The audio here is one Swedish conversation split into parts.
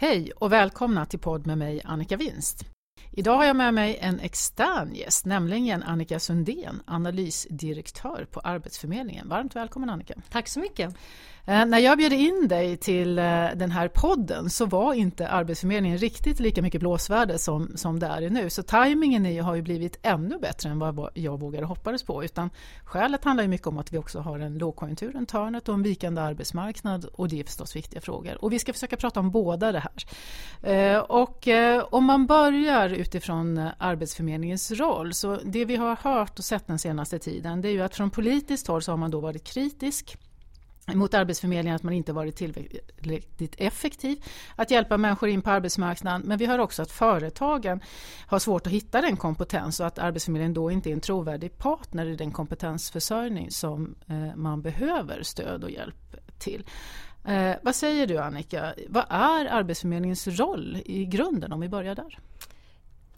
Hej och välkomna till podd med mig Annika Winst. Idag har jag med mig en extern gäst, nämligen Annika Sundén, analysdirektör på Arbetsförmedlingen. Varmt välkommen Annika. Tack så mycket. Eh, när jag bjöd in dig till eh, den här podden så var inte Arbetsförmedlingen riktigt lika mycket blåsvärde som, som det är nu. Så tajmingen i har ju blivit ännu bättre än vad jag vågade hoppades på. Utan skälet handlar ju mycket om att vi också har en lågkonjunktur runt hörnet och en vikande arbetsmarknad och det är förstås viktiga frågor. Och vi ska försöka prata om båda det här. Eh, och om man börjar utifrån Arbetsförmedlingens roll så det vi har hört och sett den senaste tiden det är ju att från politiskt håll så har man då varit kritisk mot Arbetsförmedlingen att man inte varit tillräckligt effektiv att hjälpa människor in på arbetsmarknaden. Men vi hör också att företagen har svårt att hitta den kompetens och att Arbetsförmedlingen då inte är en trovärdig partner i den kompetensförsörjning som eh, man behöver stöd och hjälp till. Eh, vad säger du Annika, vad är Arbetsförmedlingens roll i grunden om vi börjar där?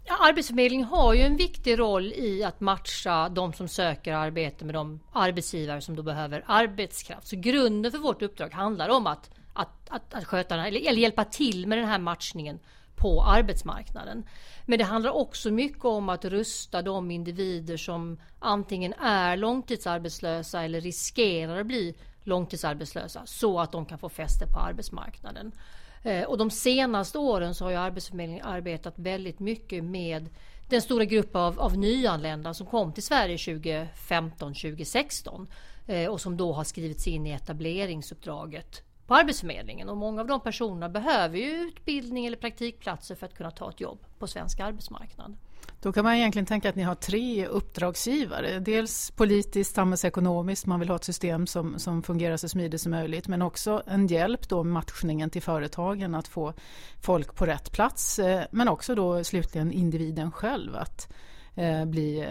Arbetsförmedlingen har ju en viktig roll i att matcha de som söker arbete med de arbetsgivare som då behöver arbetskraft. Så grunden för vårt uppdrag handlar om att, att, att, att sköta eller, eller hjälpa till med den här matchningen på arbetsmarknaden. Men det handlar också mycket om att rusta de individer som antingen är långtidsarbetslösa eller riskerar att bli långtidsarbetslösa så att de kan få fäste på arbetsmarknaden. Eh, och de senaste åren så har ju Arbetsförmedlingen arbetat väldigt mycket med den stora grupp av, av nyanlända som kom till Sverige 2015-2016 eh, och som då har skrivits in i etableringsuppdraget på Arbetsförmedlingen. Och många av de personerna behöver ju utbildning eller praktikplatser för att kunna ta ett jobb på svensk arbetsmarknad. Då kan man egentligen tänka att ni har tre uppdragsgivare. Dels politiskt, samhällsekonomiskt, man vill ha ett system som, som fungerar så smidigt som möjligt. Men också en hjälp då med matchningen till företagen att få folk på rätt plats. Eh, men också då slutligen individen själv att eh, bli eh,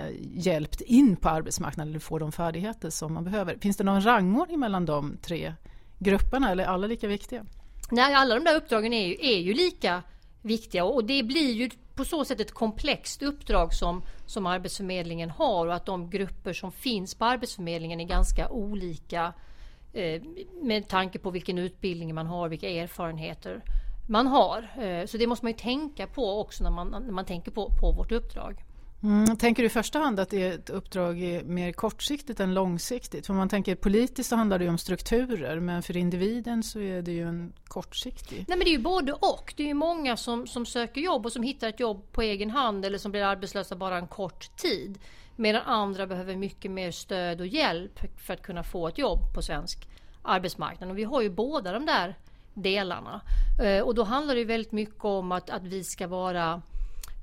hjälpt in på arbetsmarknaden eller få de färdigheter som man behöver. Finns det någon rangordning mellan de tre grupperna eller är alla lika viktiga? Nej, alla de där uppdragen är ju, är ju lika viktiga och det blir ju på så sätt ett komplext uppdrag som, som Arbetsförmedlingen har och att de grupper som finns på Arbetsförmedlingen är ganska olika eh, med tanke på vilken utbildning man har, vilka erfarenheter man har. Eh, så det måste man ju tänka på också när man, när man tänker på, på vårt uppdrag. Mm, tänker du i första hand att det är ett uppdrag mer kortsiktigt än långsiktigt? För man tänker politiskt så handlar det ju om strukturer men för individen så är det ju en kortsiktig... Nej men det är ju både och. Det är ju många som, som söker jobb och som hittar ett jobb på egen hand eller som blir arbetslösa bara en kort tid. Medan andra behöver mycket mer stöd och hjälp för att kunna få ett jobb på svensk arbetsmarknad. Och vi har ju båda de där delarna. Eh, och då handlar det väldigt mycket om att, att vi ska vara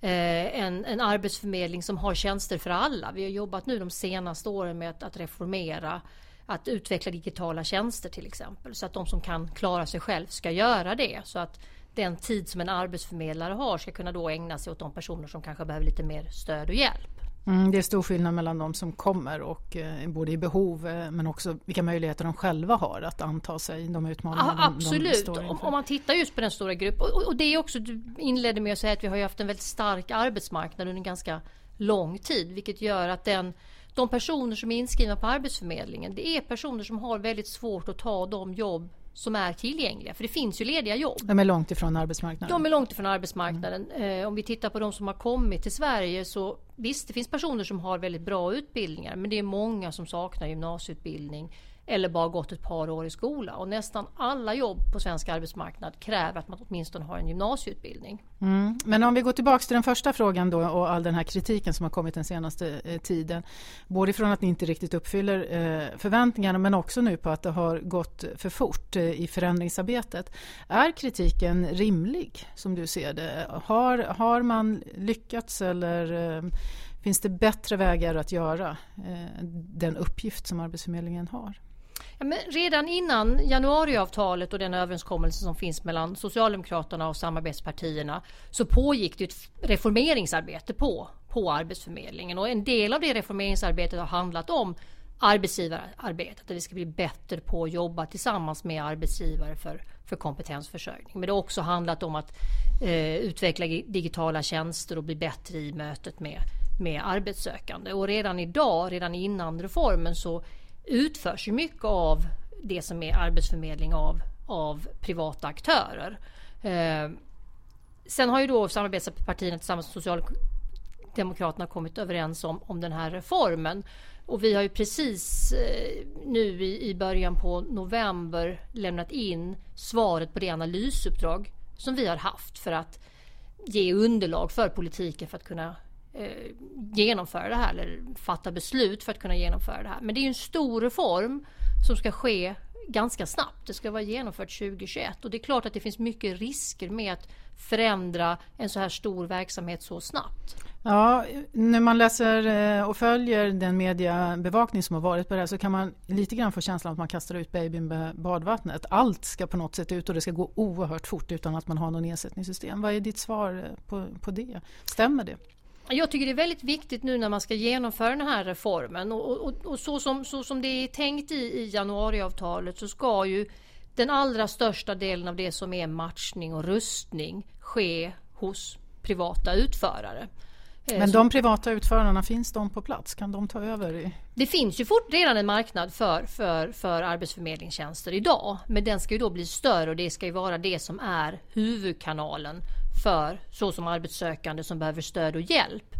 Eh, en, en arbetsförmedling som har tjänster för alla. Vi har jobbat nu de senaste åren med att, att reformera att utveckla digitala tjänster till exempel. Så att de som kan klara sig själv ska göra det. Så att den tid som en arbetsförmedlare har ska kunna då ägna sig åt de personer som kanske behöver lite mer stöd och hjälp. Mm, det är stor skillnad mellan de som kommer och eh, både i behov eh, men också vilka möjligheter de själva har att anta sig de utmaningar ja, Absolut, de står inför. om man tittar just på den stora gruppen. Och, och, det är också, du inledde med att säga att vi har haft en väldigt stark arbetsmarknad under en ganska lång tid vilket gör att den de personer som är inskrivna på Arbetsförmedlingen det är personer som har väldigt svårt att ta de jobb som är tillgängliga. För det finns ju lediga jobb. De är långt ifrån arbetsmarknaden. De är långt ifrån arbetsmarknaden. Mm. Eh, om vi tittar på de som har kommit till Sverige så visst, det finns personer som har väldigt bra utbildningar. Men det är många som saknar gymnasieutbildning eller bara gått ett par år i skola. Och nästan alla jobb på svensk arbetsmarknad kräver att man åtminstone har en gymnasieutbildning. Mm. Men om vi går tillbaka till den första frågan då och all den här kritiken som har kommit den senaste eh, tiden. Både från att ni inte riktigt uppfyller eh, förväntningarna men också nu på att det har gått för fort eh, i förändringsarbetet. Är kritiken rimlig som du ser det? Har, har man lyckats eller eh, finns det bättre vägar att göra eh, den uppgift som Arbetsförmedlingen har? Ja, men redan innan januariavtalet och den överenskommelse som finns mellan Socialdemokraterna och samarbetspartierna så pågick det ett reformeringsarbete på, på Arbetsförmedlingen och en del av det reformeringsarbetet har handlat om arbetsgivararbetet, att vi ska bli bättre på att jobba tillsammans med arbetsgivare för, för kompetensförsörjning. Men det har också handlat om att eh, utveckla digitala tjänster och bli bättre i mötet med, med arbetssökande. Och redan idag, redan innan reformen så utförs ju mycket av det som är arbetsförmedling av, av privata aktörer. Eh, sen har ju då samarbetspartierna tillsammans med Socialdemokraterna kommit överens om, om den här reformen. Och vi har ju precis eh, nu i, i början på november lämnat in svaret på det analysuppdrag som vi har haft för att ge underlag för politiken för att kunna eh, genomföra det här eller fatta beslut för att kunna genomföra det här. Men det är en stor reform som ska ske ganska snabbt. Det ska vara genomfört 2021 och det är klart att det finns mycket risker med att förändra en så här stor verksamhet så snabbt. Ja, när man läser eh, och följer den mediebevakning som har varit på det här så kan man lite grann få känslan att man kastar ut babyn med badvattnet. Allt ska på något sätt ut och det ska gå oerhört fort utan att man har någon ersättningssystem. Vad är ditt svar eh, på, på det? Stämmer det? Jag tycker det är väldigt viktigt nu när man ska genomföra den här reformen och, och, och så, som, så som det är tänkt i, i januariavtalet så ska ju den allra största delen av det som är matchning och rustning ske hos privata utförare. Eh, Men de privata utförarna, finns de på plats? Kan de ta över? Det finns ju fort redan en marknad för, för, för arbetsförmedlingstjänster idag. Men den ska ju då bli större och det ska ju vara det som är huvudkanalen för så som arbetssökande som behöver stöd och hjälp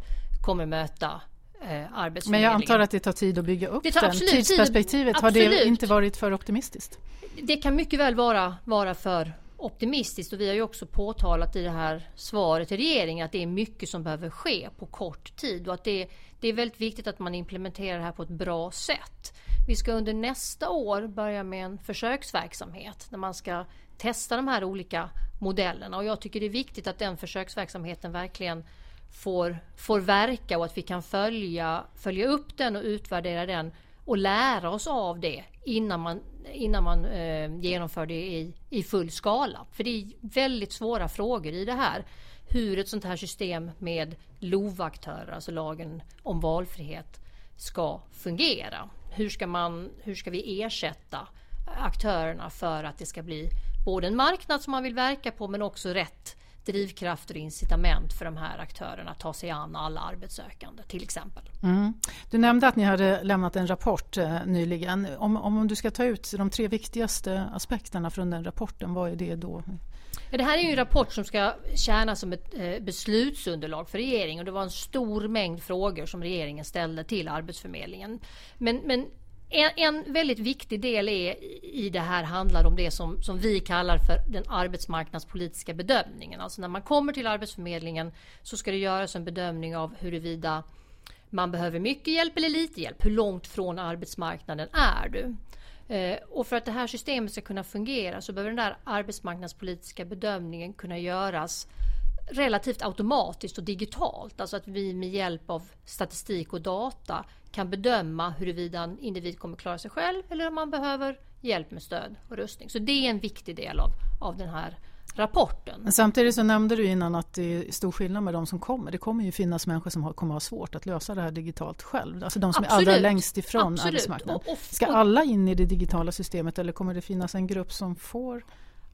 kommer möta eh, Men jag antar att det tar tid att bygga upp det tar den. Tidsperspektivet, tid, har det inte varit för optimistiskt? Det kan mycket väl vara, vara för optimistiskt och vi har ju också påtalat i det här svaret till regeringen att det är mycket som behöver ske på kort tid och att det, det är väldigt viktigt att man implementerar det här på ett bra sätt. Vi ska under nästa år börja med en försöksverksamhet där man ska testa de här olika modellerna och jag tycker det är viktigt att den försöksverksamheten verkligen får, får verka och att vi kan följa, följa upp den och utvärdera den och lära oss av det innan man, innan man eh, genomför det i, i full skala. För det är väldigt svåra frågor i det här. Hur ett sånt här system med LOV-aktörer, alltså lagen om valfrihet, ska fungera. Hur ska, man, hur ska vi ersätta aktörerna för att det ska bli både en marknad som man vill verka på men också rätt drivkrafter och incitament för de här aktörerna att ta sig an alla arbetssökande till exempel. Mm. Du nämnde att ni hade lämnat en rapport eh, nyligen. Om, om du ska ta ut de tre viktigaste aspekterna från den rapporten, vad är det då? Det här är ju en rapport som ska tjäna som ett eh, beslutsunderlag för regeringen och det var en stor mängd frågor som regeringen ställde till Arbetsförmedlingen. Men, men en, en, väldigt viktig del är, i det här handlar om det som, som vi kallar för den arbetsmarknadspolitiska bedömningen. Alltså när man kommer till Arbetsförmedlingen så ska det göras en bedömning av huruvida man behöver mycket hjälp eller lite hjälp. Hur långt från arbetsmarknaden är du? Eh, och för att det här systemet ska kunna fungera så behöver den där arbetsmarknadspolitiska bedömningen kunna göras relativt automatiskt och digitalt. Alltså att vi med hjälp av statistik och data kan bedöma huruvida en individ kommer klara sig själv eller om man behöver hjälp med stöd och rustning. Så det är en viktig del av, av den här rapporten. Men samtidigt så nämnde du innan att det är stor skillnad med de som kommer. Det kommer ju finnas människor som kommer ha svårt att lösa det här digitalt själv. Alltså de som Absolut. är allra längst ifrån Absolut. arbetsmarknaden. Ska alla in i det digitala systemet eller kommer det finnas en grupp som får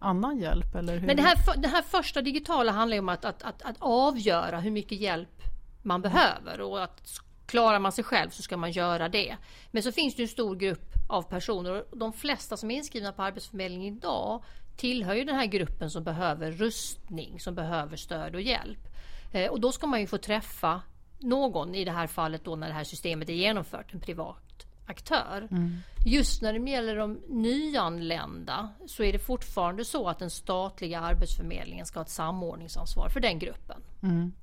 annan hjälp? Eller hur? Men det här, det här första digitala handlar om att, att, att, att avgöra hur mycket hjälp man behöver och att klarar man sig själv så ska man göra det. Men så finns det en stor grupp av personer och de flesta som är inskrivna på Arbetsförmedlingen idag tillhör ju den här gruppen som behöver rustning, som behöver stöd och hjälp. Eh, och då ska man ju få träffa någon, i det här fallet då när det här systemet är genomfört, en privat aktör. Mm. Just när det gäller de nyanlända så är det fortfarande så att den statliga Arbetsförmedlingen ska ha ett samordningsansvar för den gruppen. Mm.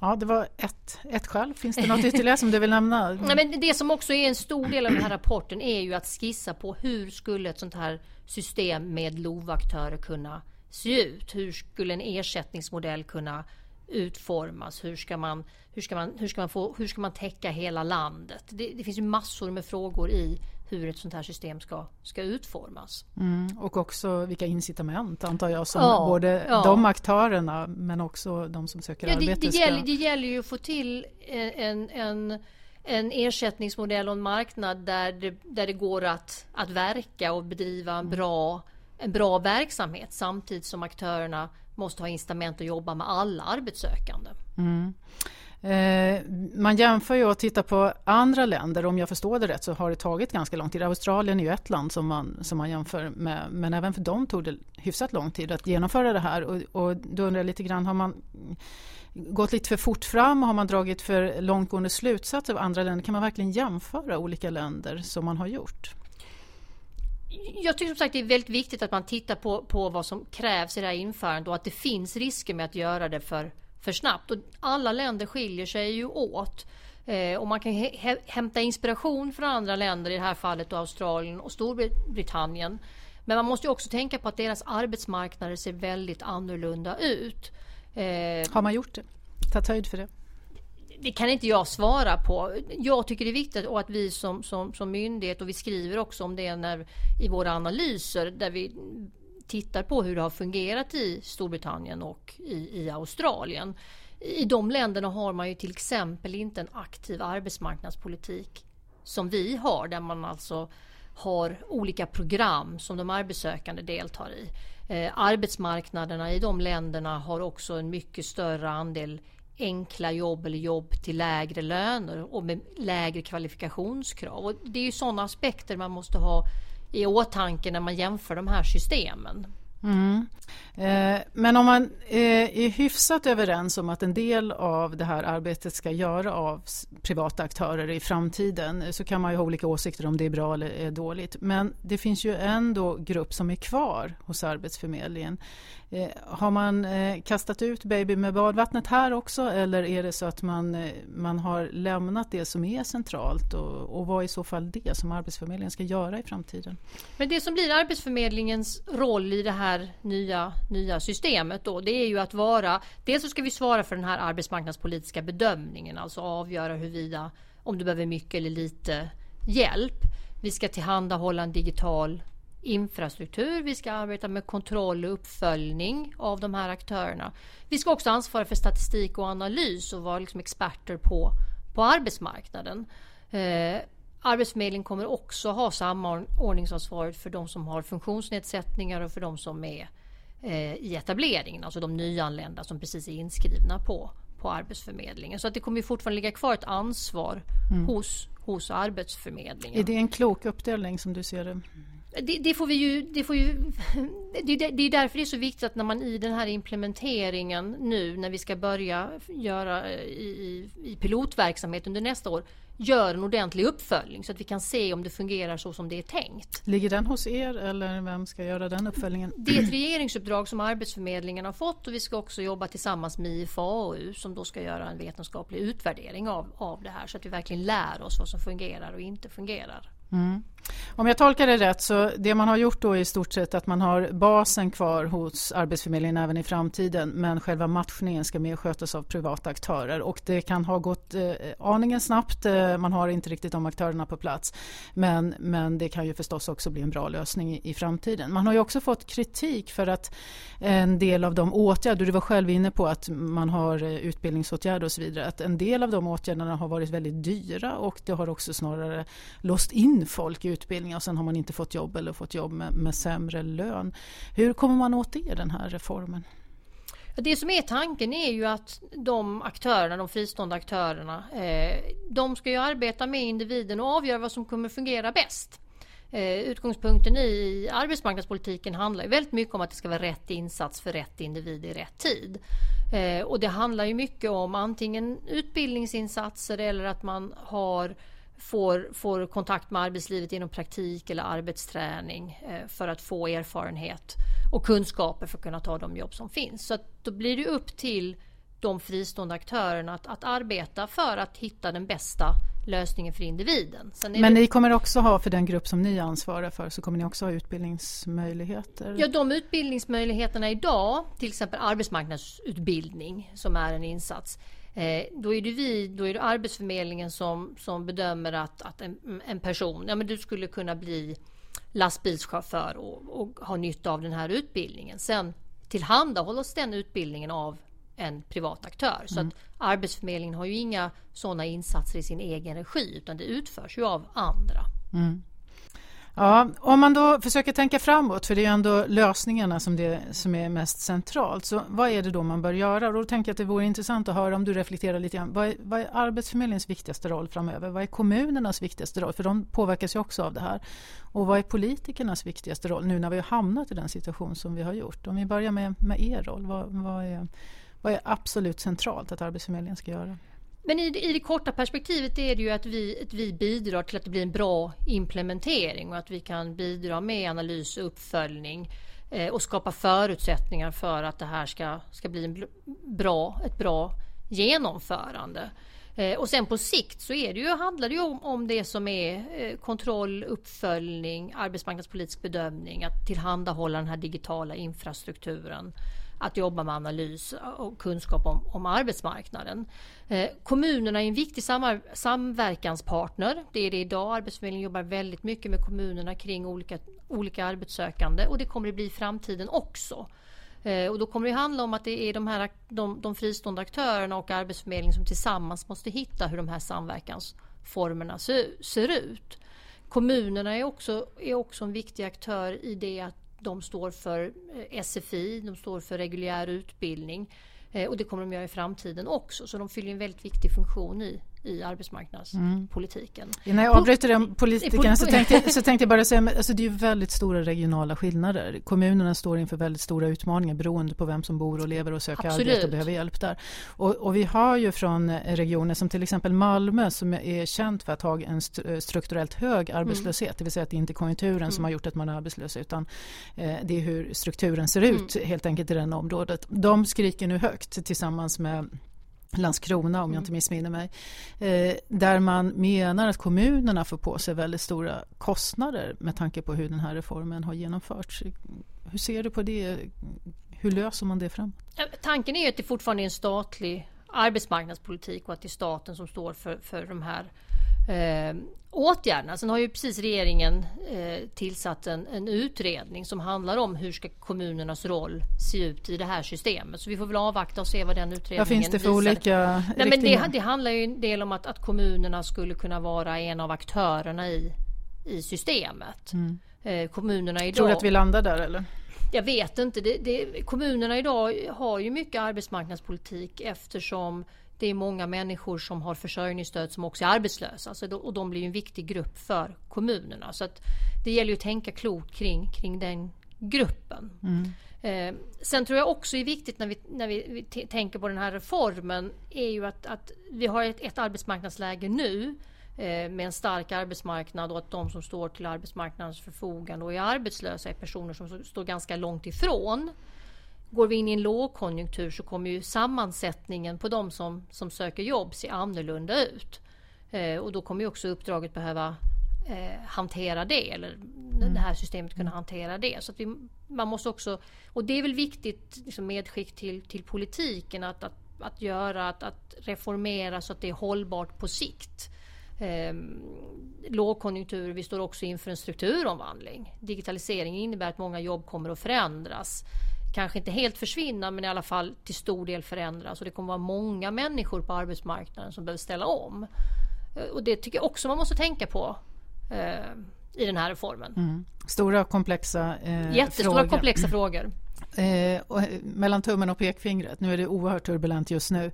Ja, det var ett, ett skäl. Finns det något ytterligare som du vill nämna? Nej, men det som också är en stor del av den här rapporten är ju att skissa på hur skulle ett sånt här system med LOV-aktörer kunna se ut? Hur skulle en ersättningsmodell kunna utformas? Hur ska man, hur ska man, hur ska man, få, hur ska man täcka hela landet? Det, det finns ju massor med frågor i hur ett sånt här system ska, ska utformas. Mm, och också vilka incitament antar jag som ja, både ja. de aktörerna men också de som söker ja, arbete. Det, det, ska... gäller, det gäller ju att få till en, en, en ersättningsmodell och en marknad där det, där det går att, att verka och bedriva en mm. bra, en bra verksamhet samtidigt som aktörerna måste ha incitament att jobba med alla arbetssökande. Mm. Eh, man jämför ju och tittar på andra länder. Om jag förstår det rätt så har det tagit ganska lång tid. Australien är ju ett land som man, som man jämför med. Men även för dem tog det hyfsat lång tid att genomföra det här. Och, och då undrar jag lite grann, har man gått lite för fort fram? Har man dragit för långtgående slutsatser av andra länder? Kan man verkligen jämföra olika länder som man har gjort? Jag tycker som sagt det är väldigt viktigt att man tittar på, på vad som krävs i det här införandet och att det finns risker med att göra det för, för snabbt. Och alla länder skiljer sig ju åt. Eh, och man kan he, hämta inspiration från andra länder, i det här fallet då Australien och Storbritannien. Men man måste också tänka på att deras arbetsmarknader ser väldigt annorlunda ut. Eh, Har man gjort det? Tagit höjd för det? Det kan inte jag svara på. Jag tycker det är viktigt att vi som, som, som myndighet och vi skriver också om det när, i våra analyser där vi tittar på hur det har fungerat i Storbritannien och i, i Australien. I de länderna har man ju till exempel inte en aktiv arbetsmarknadspolitik som vi har där man alltså har olika program som de arbetssökande deltar i. Eh, arbetsmarknaderna i de länderna har också en mycket större andel enkla jobb eller jobb till lägre löner och med lägre kvalifikationskrav. Och det är ju sådana aspekter man måste ha i åtanke när man jämför de här systemen. Mm. Eh, men om man eh, är hyfsat överens om att en del av det här arbetet ska göra av privata aktörer i framtiden eh, så kan man ju ha olika åsikter om det är bra eller är dåligt. Men det finns ju ändå grupp som är kvar hos Arbetsförmedlingen. Eh, har man eh, kastat ut baby med badvattnet här också eller är det så att man, eh, man har lämnat det som är centralt och, och vad är i så fall det som Arbetsförmedlingen ska göra i framtiden? Men det som blir Arbetsförmedlingens roll i det här nya, nya systemet då det är ju att vara Dels så ska vi svara för den här arbetsmarknadspolitiska bedömningen alltså avgöra huruvida om du behöver mycket eller lite hjälp. Vi ska tillhandahålla en digital infrastruktur, vi ska arbeta med kontroll och uppföljning av de här aktörerna. Vi ska också ansvara för statistik och analys och vara liksom experter på, på arbetsmarknaden. Eh, Arbetsförmedlingen kommer också ha samordningsansvaret för de som har funktionsnedsättningar och för de som är eh, i etableringen, alltså de nyanlända som precis är inskrivna på, på Arbetsförmedlingen. Så att det kommer fortfarande ligga kvar ett ansvar mm. hos, hos Arbetsförmedlingen. Är det en klok uppdelning som du ser det? Det, det, får vi ju, det, får ju det, det, är därför det är så viktigt att när man i den här implementeringen nu när vi ska börja göra i, i pilotverksamhet under nästa år gör en ordentlig uppföljning så att vi kan se om det fungerar så som det är tänkt. Ligger den hos er eller vem ska göra den uppföljningen? Det är ett regeringsuppdrag som Arbetsförmedlingen har fått och vi ska också jobba tillsammans med IFAU som då ska göra en vetenskaplig utvärdering av, av det här så att vi verkligen lär oss vad som fungerar och inte fungerar. Mm. Om jag tolkar det rätt så det man har gjort då är i stort sett att man har basen kvar hos Arbetsförmedlingen även i framtiden men själva matchningen ska mer skötas av privata aktörer och det kan ha gått eh, aningen snabbt. Eh, man har inte riktigt de aktörerna på plats men, men det kan ju förstås också bli en bra lösning i, i framtiden. Man har ju också fått kritik för att en del av de åtgärder, du var själv inne på att man har eh, utbildningsåtgärder och så vidare, att en del av de åtgärderna har varit väldigt dyra och det har också snarare låst in folk i utbildning och sen har man inte fått jobb eller fått jobb med, med sämre lön. Hur kommer man åt det, den här reformen? Det som är tanken är ju att de aktörerna, de fristående aktörerna, eh, de ska ju arbeta med individen och avgöra vad som kommer fungera bäst. Eh, utgångspunkten i arbetsmarknadspolitiken handlar väldigt mycket om att det ska vara rätt insats för rätt individ i rätt tid. Eh, och det handlar ju mycket om antingen utbildningsinsatser eller att man har får, får kontakt med arbetslivet genom praktik eller arbetsträning eh, för att få erfarenhet och kunskaper för att kunna ta de jobb som finns. Så då blir det upp till de fristående aktörerna att, att arbeta för att hitta den bästa lösningen för individen. Men det... ni kommer också ha, för den grupp som ni ansvarar för, så kommer ni också ha utbildningsmöjligheter? Ja, de utbildningsmöjligheterna idag, till exempel arbetsmarknadsutbildning som är en insats, Eh, då är det vi, då är det Arbetsförmedlingen som, som bedömer att, att en, en person, ja men du skulle kunna bli lastbilschaufför och, och ha nytta av den här utbildningen. Sen tillhandahålls den utbildningen av en privat aktör. Så mm. att Arbetsförmedlingen har ju inga sådana insatser i sin egen regi utan det utförs ju av andra. Mm. Ja, om man då försöker tänka framåt, för det är ändå lösningarna som, det, som är mest centralt. Så vad är det då man bör göra? Och då tänker jag att det vore intressant att höra om du reflekterar lite grann. Vad är, vad är Arbetsförmedlingens viktigaste roll framöver? Vad är kommunernas viktigaste roll? För de påverkas ju också av det här. Och vad är politikernas viktigaste roll nu när vi har hamnat i den situation som vi har gjort? Om vi börjar med, med er roll, vad, vad, är, vad är absolut centralt att Arbetsförmedlingen ska göra? Men i, i det korta perspektivet är det ju att vi, att vi bidrar till att det blir en bra implementering och att vi kan bidra med analys och uppföljning eh, och skapa förutsättningar för att det här ska, ska bli en bra, ett bra genomförande. Eh, och sen på sikt så är det ju, handlar det ju om, om det som är eh, kontroll, uppföljning, arbetsmarknadspolitisk bedömning, att tillhandahålla den här digitala infrastrukturen att jobba med analys och kunskap om, om arbetsmarknaden. Eh, kommunerna är en viktig samar, samverkanspartner. Det är det idag. Arbetsförmedlingen jobbar väldigt mycket med kommunerna kring olika, olika arbetssökande och det kommer det bli i framtiden också. Eh, och då kommer det handla om att det är de, här, de, de fristående aktörerna och Arbetsförmedlingen som tillsammans måste hitta hur de här samverkansformerna ser, ser ut. Kommunerna är också, är också en viktig aktör i det att de står för eh, SFI, de står för reguljär utbildning eh, och det kommer de göra i framtiden också. Så de fyller en väldigt viktig funktion i, i arbetsmarknadspolitiken. Mm. Innan jag avbryter de politikerna så tänkte, så tänkte jag bara säga alltså det är väldigt stora regionala skillnader. Kommunerna står inför väldigt stora utmaningar beroende på vem som bor och lever och söker Absolut. arbete och behöver hjälp där. Och, och, vi har ju från regioner som till exempel Malmö som är känt för att ha en strukturellt hög mm. arbetslöshet. Mm. Det vill säga att det inte är konjunkturen mm. som har gjort att man är arbetslös utan eh, det är hur strukturen ser ut mm. helt enkelt i det området. De skriker nu högt tillsammans med Landskrona om jag inte mm. missminner mig. Eh, där man menar att kommunerna får på sig väldigt stora kostnader med tanke på hur den här reformen har genomförts. Hur ser du på det? Hur löser man det fram? Tanken är att det fortfarande är en statlig arbetsmarknadspolitik och att det är staten som står för, för de här eh, åtgärderna. Sen har ju precis regeringen eh, tillsatt en, en, utredning som handlar om hur ska kommunernas roll se ut i det här systemet. Så vi får väl avvakta och se vad den utredningen Vad finns det för visar. olika Nej, men det, det, handlar ju en del om att, att, kommunerna skulle kunna vara en av aktörerna i, i systemet. Mm. Eh, kommunerna idag... Tror du att vi landar där eller? Jag vet inte. Det, det, kommunerna idag har ju mycket arbetsmarknadspolitik eftersom det är många människor som har försörjningsstöd som också är arbetslösa. Så och de blir en viktig grupp för kommunerna. Så att det gäller att tänka klokt kring, kring den gruppen. Mm. Eh, sen tror jag också är viktigt när vi, när vi, vi tänker på den här reformen är ju att, att vi har ett, ett arbetsmarknadsläge nu eh, med en stark arbetsmarknad och att de som står till arbetsmarknadens förfogande och är arbetslösa är personer som står ganska långt ifrån Går vi in i en lågkonjunktur så kommer ju sammansättningen på de som, som söker jobb se annorlunda ut. Eh, och då kommer ju också uppdraget behöva eh, hantera det eller mm. det här systemet kunna hantera det. Så vi, man måste också, och det är väl viktigt liksom medskick till, till politiken att, att, att göra, att, att reformera så att det är hållbart på sikt. Eh, lågkonjunktur, vi står också inför en strukturomvandling. Digitalisering innebär att många jobb kommer att förändras kanske inte helt försvinna men i alla fall till stor del förändras och det kommer vara många människor på arbetsmarknaden som behöver ställa om. Eh, och det tycker jag också man måste tänka på eh, i den här reformen. Mm. Stora komplexa eh, Jättestora frågor. komplexa frågor. Eh, och, eh, mellan tummen och pekfingret. Nu är det oerhört turbulent just nu.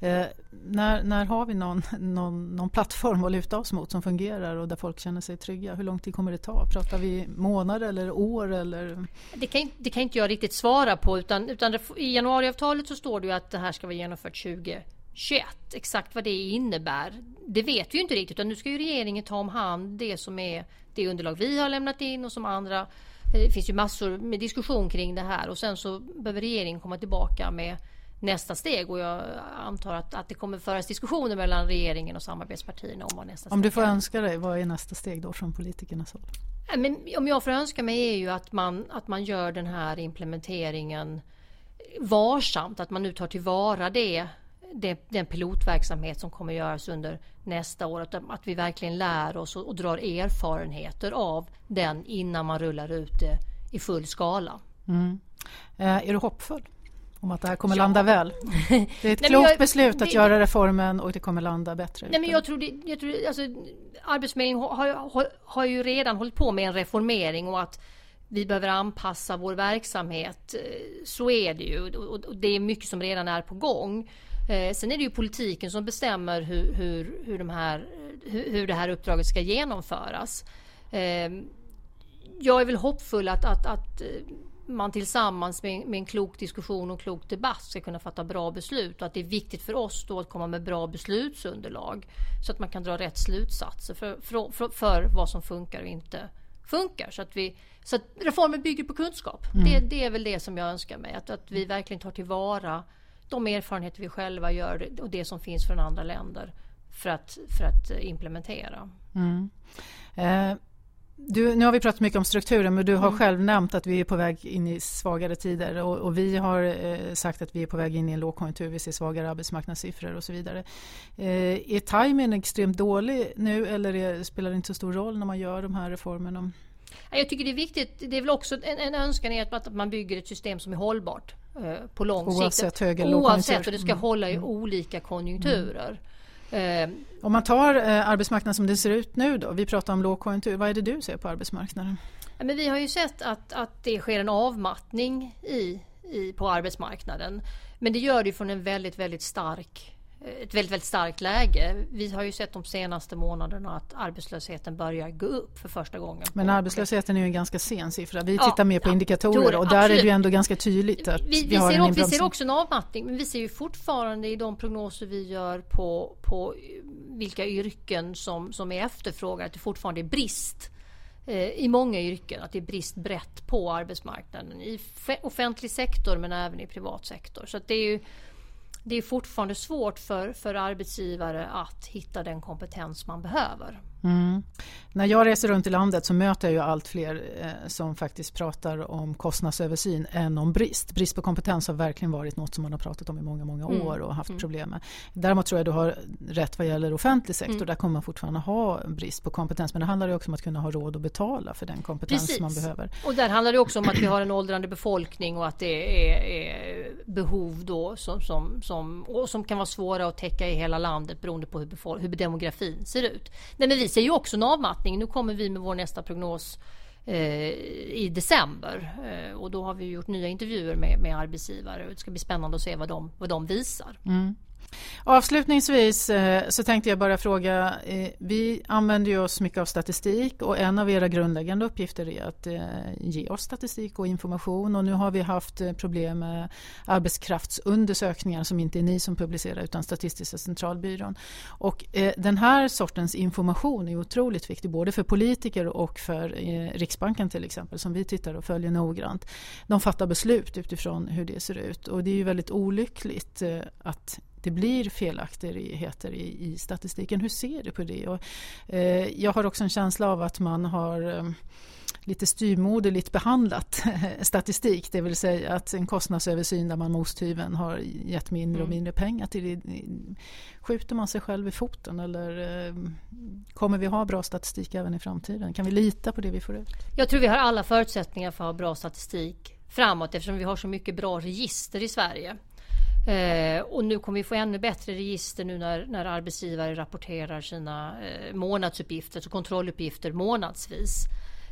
Eh, när, när har vi någon, någon, någon plattform att luta oss mot som fungerar och där folk känner sig trygga? Hur lång tid kommer det ta? Pratar vi månader eller år? Eller? Det, kan, det kan inte jag riktigt svara på. Utan, utan I januariavtalet så står det ju att det här ska vara genomfört 2021. Exakt vad det innebär, det vet vi ju inte riktigt. Utan nu ska ju regeringen ta om hand det som är det underlag vi har lämnat in och som andra det finns ju massor med diskussion kring det här och sen så behöver regeringen komma tillbaka med nästa steg och jag antar att, att det kommer föras diskussioner mellan regeringen och samarbetspartierna om vad nästa Om du får är. önska dig, vad är nästa steg då från politikernas håll? Men om jag får önska mig är ju att man, att man gör den här implementeringen varsamt, att man nu tar tillvara det det, den pilotverksamhet som kommer göras under nästa år. Att, att vi verkligen lär oss och, och drar erfarenheter av den innan man rullar ut det i full skala. Mm. Eh, är du hoppfull om att det här kommer ja. landa väl. Det är ett klokt jag, beslut att det, göra reformen och det kommer landa bättre. Nej, men jag tror, det, jag tror alltså, Arbetsförmedlingen har, har, har ju redan hållit på med en reformering och att vi behöver anpassa vår verksamhet. Eh, så är det ju och det är mycket som redan är på gång. Eh, sen är det ju politiken som bestämmer hur, hur, hur, de här, hur, hur det här uppdraget ska genomföras. Eh, jag är väl hoppfull att, att, att man tillsammans med, med, en klok diskussion och klok debatt ska kunna fatta bra beslut och att det är viktigt för oss då att komma med bra beslutsunderlag så att man kan dra rätt slutsatser för, för, för, för vad som funkar och inte funkar. Så att, vi, så att reformen bygger på kunskap. Mm. Det, det, är väl det som jag önskar mig. Att, att vi verkligen tar tillvara de erfarenheter vi själva gör och det som finns från andra länder för att, för att implementera. Mm. Eh, du, nu har vi pratat mycket om strukturen men du har mm. själv nämnt att vi är på väg in i svagare tider och, och vi har eh, sagt att vi är på väg in i en lågkonjunktur, vi ser svagare arbetsmarknadssiffror och så vidare. Eh, är timingen extremt dålig nu eller är, spelar det inte så stor roll när man gör de här reformerna? Jag tycker det är viktigt, det är väl också en, en önskan att man bygger ett system som är hållbart på lång Oavsett sikt. Oavsett och det ska mm. hålla i mm. olika konjunkturer. Mm. Eh, om man tar eh, arbetsmarknaden som det ser ut nu då, vi pratar om lågkonjunktur, vad är det du ser på arbetsmarknaden? Men vi har ju sett att, att det sker en avmattning i, i, på arbetsmarknaden. Men det gör det från en väldigt, väldigt stark ett väldigt, väldigt starkt läge. Vi har ju sett de senaste månaderna att arbetslösheten börjar gå upp för första gången. Men arbetslösheten är ju en ganska sen siffra. Vi tittar ja, mer på ja, indikatorer och där absolut. är det ju ändå ganska tydligt att vi, vi, vi har ser en också, Vi ser också en avmattning men vi ser ju fortfarande i de prognoser vi gör på, på vilka yrken som, som är efterfrågade att det fortfarande är brist eh, i många yrken, att det är brist brett på arbetsmarknaden i offentlig sektor men även i privat sektor. Så det är ju det är fortfarande svårt för, för arbetsgivare att hitta den kompetens man behöver. Mm. När jag reser runt i landet så möter jag ju allt fler eh, som faktiskt pratar om kostnadsöversyn än om brist. Brist på kompetens har verkligen varit något som man har pratat om i många, många mm. år och haft mm. problem med. Däremot tror jag du har rätt vad gäller offentlig sektor. Mm. Där kommer man fortfarande ha brist på kompetens. Men det handlar ju också om att kunna ha råd att betala för den kompetens Precis. man behöver. Och där handlar det också om att vi har en åldrande befolkning och att det är, är behov då som, som, som, som kan vara svåra att täcka i hela landet beroende på hur, hur demografin ser ut. Nej, men vi ser ju också en avmattning. Nu kommer vi med vår nästa prognos eh, i december eh, och då har vi gjort nya intervjuer med, med arbetsgivare. Det ska bli spännande att se vad de, vad de visar. Mm. Avslutningsvis eh, så tänkte jag bara fråga, eh, vi använder ju oss mycket av statistik och en av era grundläggande uppgifter är att eh, ge oss statistik och information och nu har vi haft problem med arbetskraftsundersökningar som inte är ni som publicerar utan Statistiska centralbyrån. Och den här sortens information är otroligt viktig både för politiker och för Riksbanken till exempel som vi tittar och följer noggrant. De fattar beslut utifrån hur det ser ut och det är ju väldigt olyckligt att det blir felaktigheter i, i statistiken. Hur ser du på det? Och, eh, jag har också en känsla av att man har eh, lite styrmoderligt behandlat statistik. Det vill säga att en kostnadsöversyn där man mosthyveln har gett mindre och mm. mindre pengar till det. Skjuter man sig själv i foten eller eh, kommer vi ha bra statistik även i framtiden? Kan vi lita på det vi får ut? Jag tror vi har alla förutsättningar för att ha bra statistik framåt eftersom vi har så mycket bra register i Sverige. Eh, och nu kommer vi få ännu bättre register nu när, när arbetsgivare rapporterar sina eh, månadsuppgifter, alltså kontrolluppgifter månadsvis.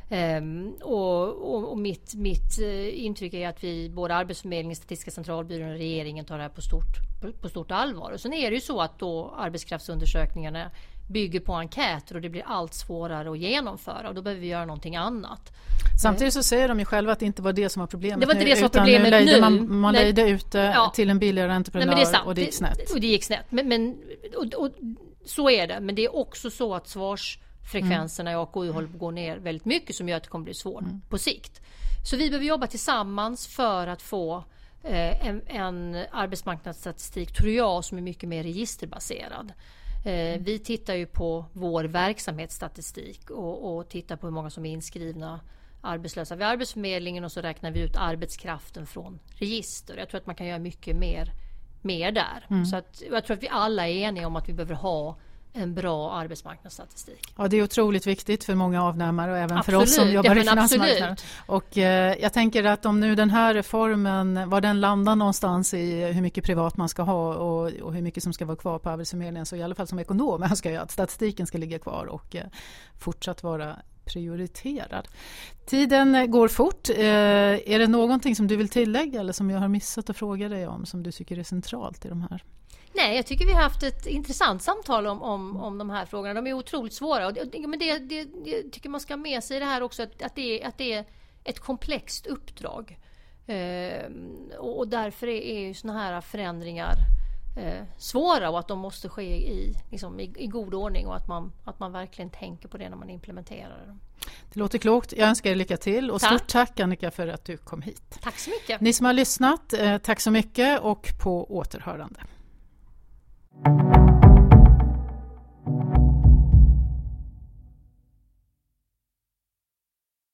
Eh, och, och, och, mitt, mitt eh, intryck är att vi, både Arbetsförmedlingen, Statistiska centralbyrån och regeringen tar det här på stort, på, på stort allvar. Och sen är det ju så att då arbetskraftsundersökningarna bygger på enkäter och det blir allt svårare att genomföra och då behöver vi göra någonting annat. Samtidigt så säger de ju själva att det inte var det som var problemet Det var inte det som var problemet nu. nu. Man, man lejde ut det ja. till en billigare entreprenör Nej, det och det gick snett. Och det gick snett. Men, men och, och, så är det. Men det är också så att svarsfrekvenserna mm. i AKU håller på att gå ner väldigt mycket som gör att det kommer bli svårt mm. på sikt. Så vi behöver jobba tillsammans för att få eh, en, en arbetsmarknadsstatistik, tror jag, som är mycket mer registerbaserad. Eh, vi tittar ju på vår verksamhetsstatistik och, och tittar på hur många som är inskrivna arbetslösa vid Arbetsförmedlingen och så räknar vi ut arbetskraften från register. Jag tror att man kan göra mycket mer, mer där. Mm. Så att, jag tror att vi alla är eniga om att vi behöver ha en bra arbetsmarknadsstatistik. Ja, det är otroligt viktigt för många avnämare och även absolut, för oss som jobbar i finansmarknaden. Och, eh, jag tänker att om nu den här reformen, var den landar någonstans i hur mycket privat man ska ha och, och hur mycket som ska vara kvar på Arbetsförmedlingen så i alla fall som ekonom önskar jag att statistiken ska ligga kvar och eh, fortsatt vara prioriterad. Tiden går fort. Eh, är det någonting som du vill tillägga eller som jag har missat att fråga dig om som du tycker är centralt i de här? Nej, jag tycker vi har haft ett intressant samtal om, om, om de här frågorna. De är otroligt svåra. Och det, men det, det, det tycker man ska ha med sig det här också att, att, det, att det är ett komplext uppdrag. Eh, och, och, därför är, är såna här förändringar eh, svåra och att de måste ske i, liksom, i, i, god ordning och att man, att man verkligen tänker på det när man implementerar dem. Det låter klokt. Jag önskar er lycka till och tack. stort tack Annika för att du kom hit. Tack så mycket. Ni som har lyssnat, eh, tack så mycket och på återhörande. Thank you.